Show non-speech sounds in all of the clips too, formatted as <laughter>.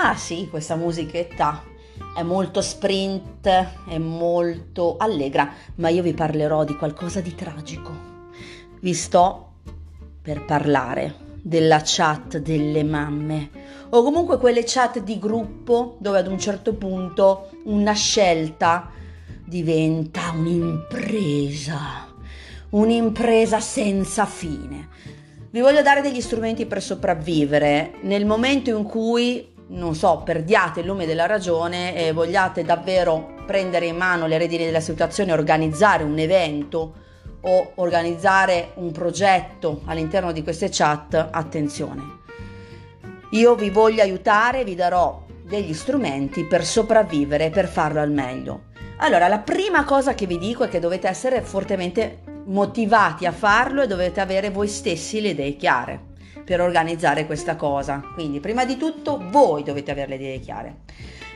ah sì, questa musichetta è molto sprint, è molto allegra, ma io vi parlerò di qualcosa di tragico. Vi sto per parlare della chat delle mamme o comunque quelle chat di gruppo dove ad un certo punto una scelta diventa un'impresa, un'impresa senza fine. Vi voglio dare degli strumenti per sopravvivere nel momento in cui, non so, perdiate il lume della ragione e vogliate davvero prendere in mano le redini della situazione, organizzare un evento o organizzare un progetto all'interno di queste chat, attenzione. Io vi voglio aiutare, vi darò degli strumenti per sopravvivere per farlo al meglio. Allora, la prima cosa che vi dico è che dovete essere fortemente motivati a farlo e dovete avere voi stessi le idee chiare per organizzare questa cosa. Quindi, prima di tutto, voi dovete avere le idee chiare.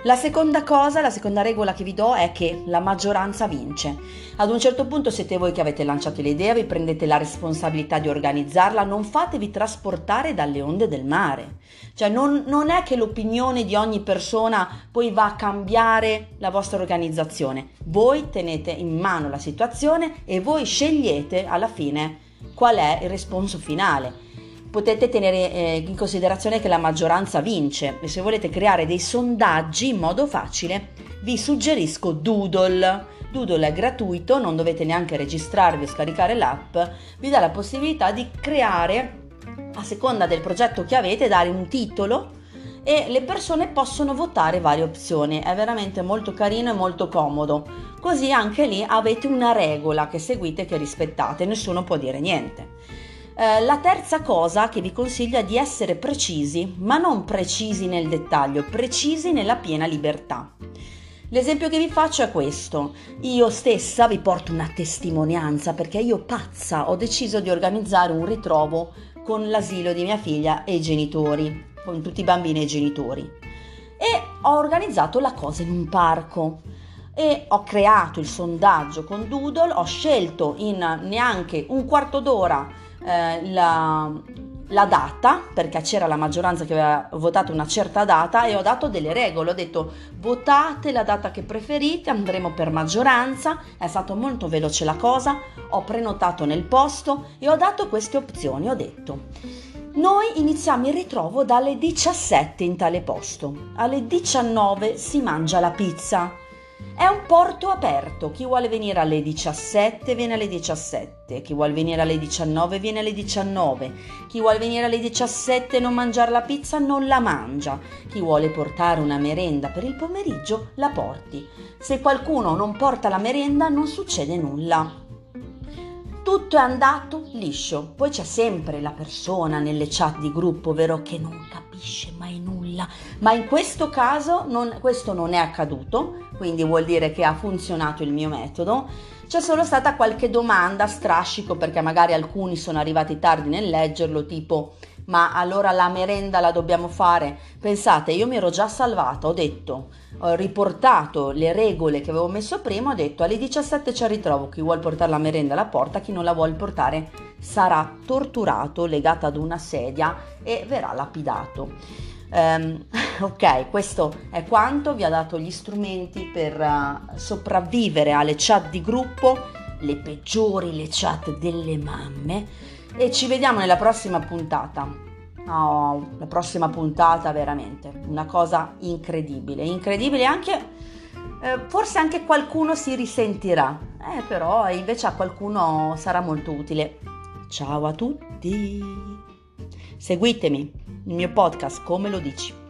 La seconda cosa, la seconda regola che vi do è che la maggioranza vince. Ad un certo punto siete voi che avete lanciato l'idea, vi prendete la responsabilità di organizzarla, non fatevi trasportare dalle onde del mare. Cioè non, non è che l'opinione di ogni persona poi va a cambiare la vostra organizzazione. Voi tenete in mano la situazione e voi scegliete alla fine qual è il responso finale potete tenere eh, in considerazione che la maggioranza vince e se volete creare dei sondaggi in modo facile vi suggerisco Doodle. Doodle è gratuito, non dovete neanche registrarvi e scaricare l'app, vi dà la possibilità di creare a seconda del progetto che avete, dare un titolo e le persone possono votare varie opzioni. È veramente molto carino e molto comodo. Così anche lì avete una regola che seguite e che rispettate, nessuno può dire niente. Eh, la terza cosa che vi consiglio è di essere precisi, ma non precisi nel dettaglio, precisi nella piena libertà. L'esempio che vi faccio è questo. Io stessa vi porto una testimonianza perché io pazza ho deciso di organizzare un ritrovo con l'asilo di mia figlia e i genitori, con tutti i bambini e i genitori. E ho organizzato la cosa in un parco e ho creato il sondaggio con Doodle, ho scelto in neanche un quarto d'ora eh, la, la data, perché c'era la maggioranza che aveva votato una certa data e ho dato delle regole, ho detto votate la data che preferite, andremo per maggioranza, è stato molto veloce la cosa, ho prenotato nel posto e ho dato queste opzioni, ho detto noi iniziamo il ritrovo dalle 17 in tale posto, alle 19 si mangia la pizza, è un porto aperto, chi vuole venire alle 17 viene alle 17, chi vuole venire alle 19 viene alle 19, chi vuole venire alle 17 e non mangiare la pizza non la mangia, chi vuole portare una merenda per il pomeriggio la porti. Se qualcuno non porta la merenda non succede nulla. Tutto è andato liscio, poi c'è sempre la persona nelle chat di gruppo, vero, che non capisce mai nulla, ma in questo caso non, questo non è accaduto, quindi vuol dire che ha funzionato il mio metodo. C'è solo stata qualche domanda strascico perché magari alcuni sono arrivati tardi nel leggerlo, tipo ma allora la merenda la dobbiamo fare? Pensate, io mi ero già salvata, ho detto, ho riportato le regole che avevo messo prima, ho detto alle 17 c'è il ritrovo, chi vuole portare la merenda alla porta, chi non la vuole portare sarà torturato, legato ad una sedia e verrà lapidato. Um, <laughs> ok, questo è quanto, vi ha dato gli strumenti per uh, sopravvivere alle chat di gruppo, le peggiori, le chat delle mamme e ci vediamo nella prossima puntata. Oh, la prossima puntata veramente una cosa incredibile, incredibile anche eh, forse anche qualcuno si risentirà, eh, però invece a qualcuno sarà molto utile. Ciao a tutti! Seguitemi, il mio podcast come lo dici.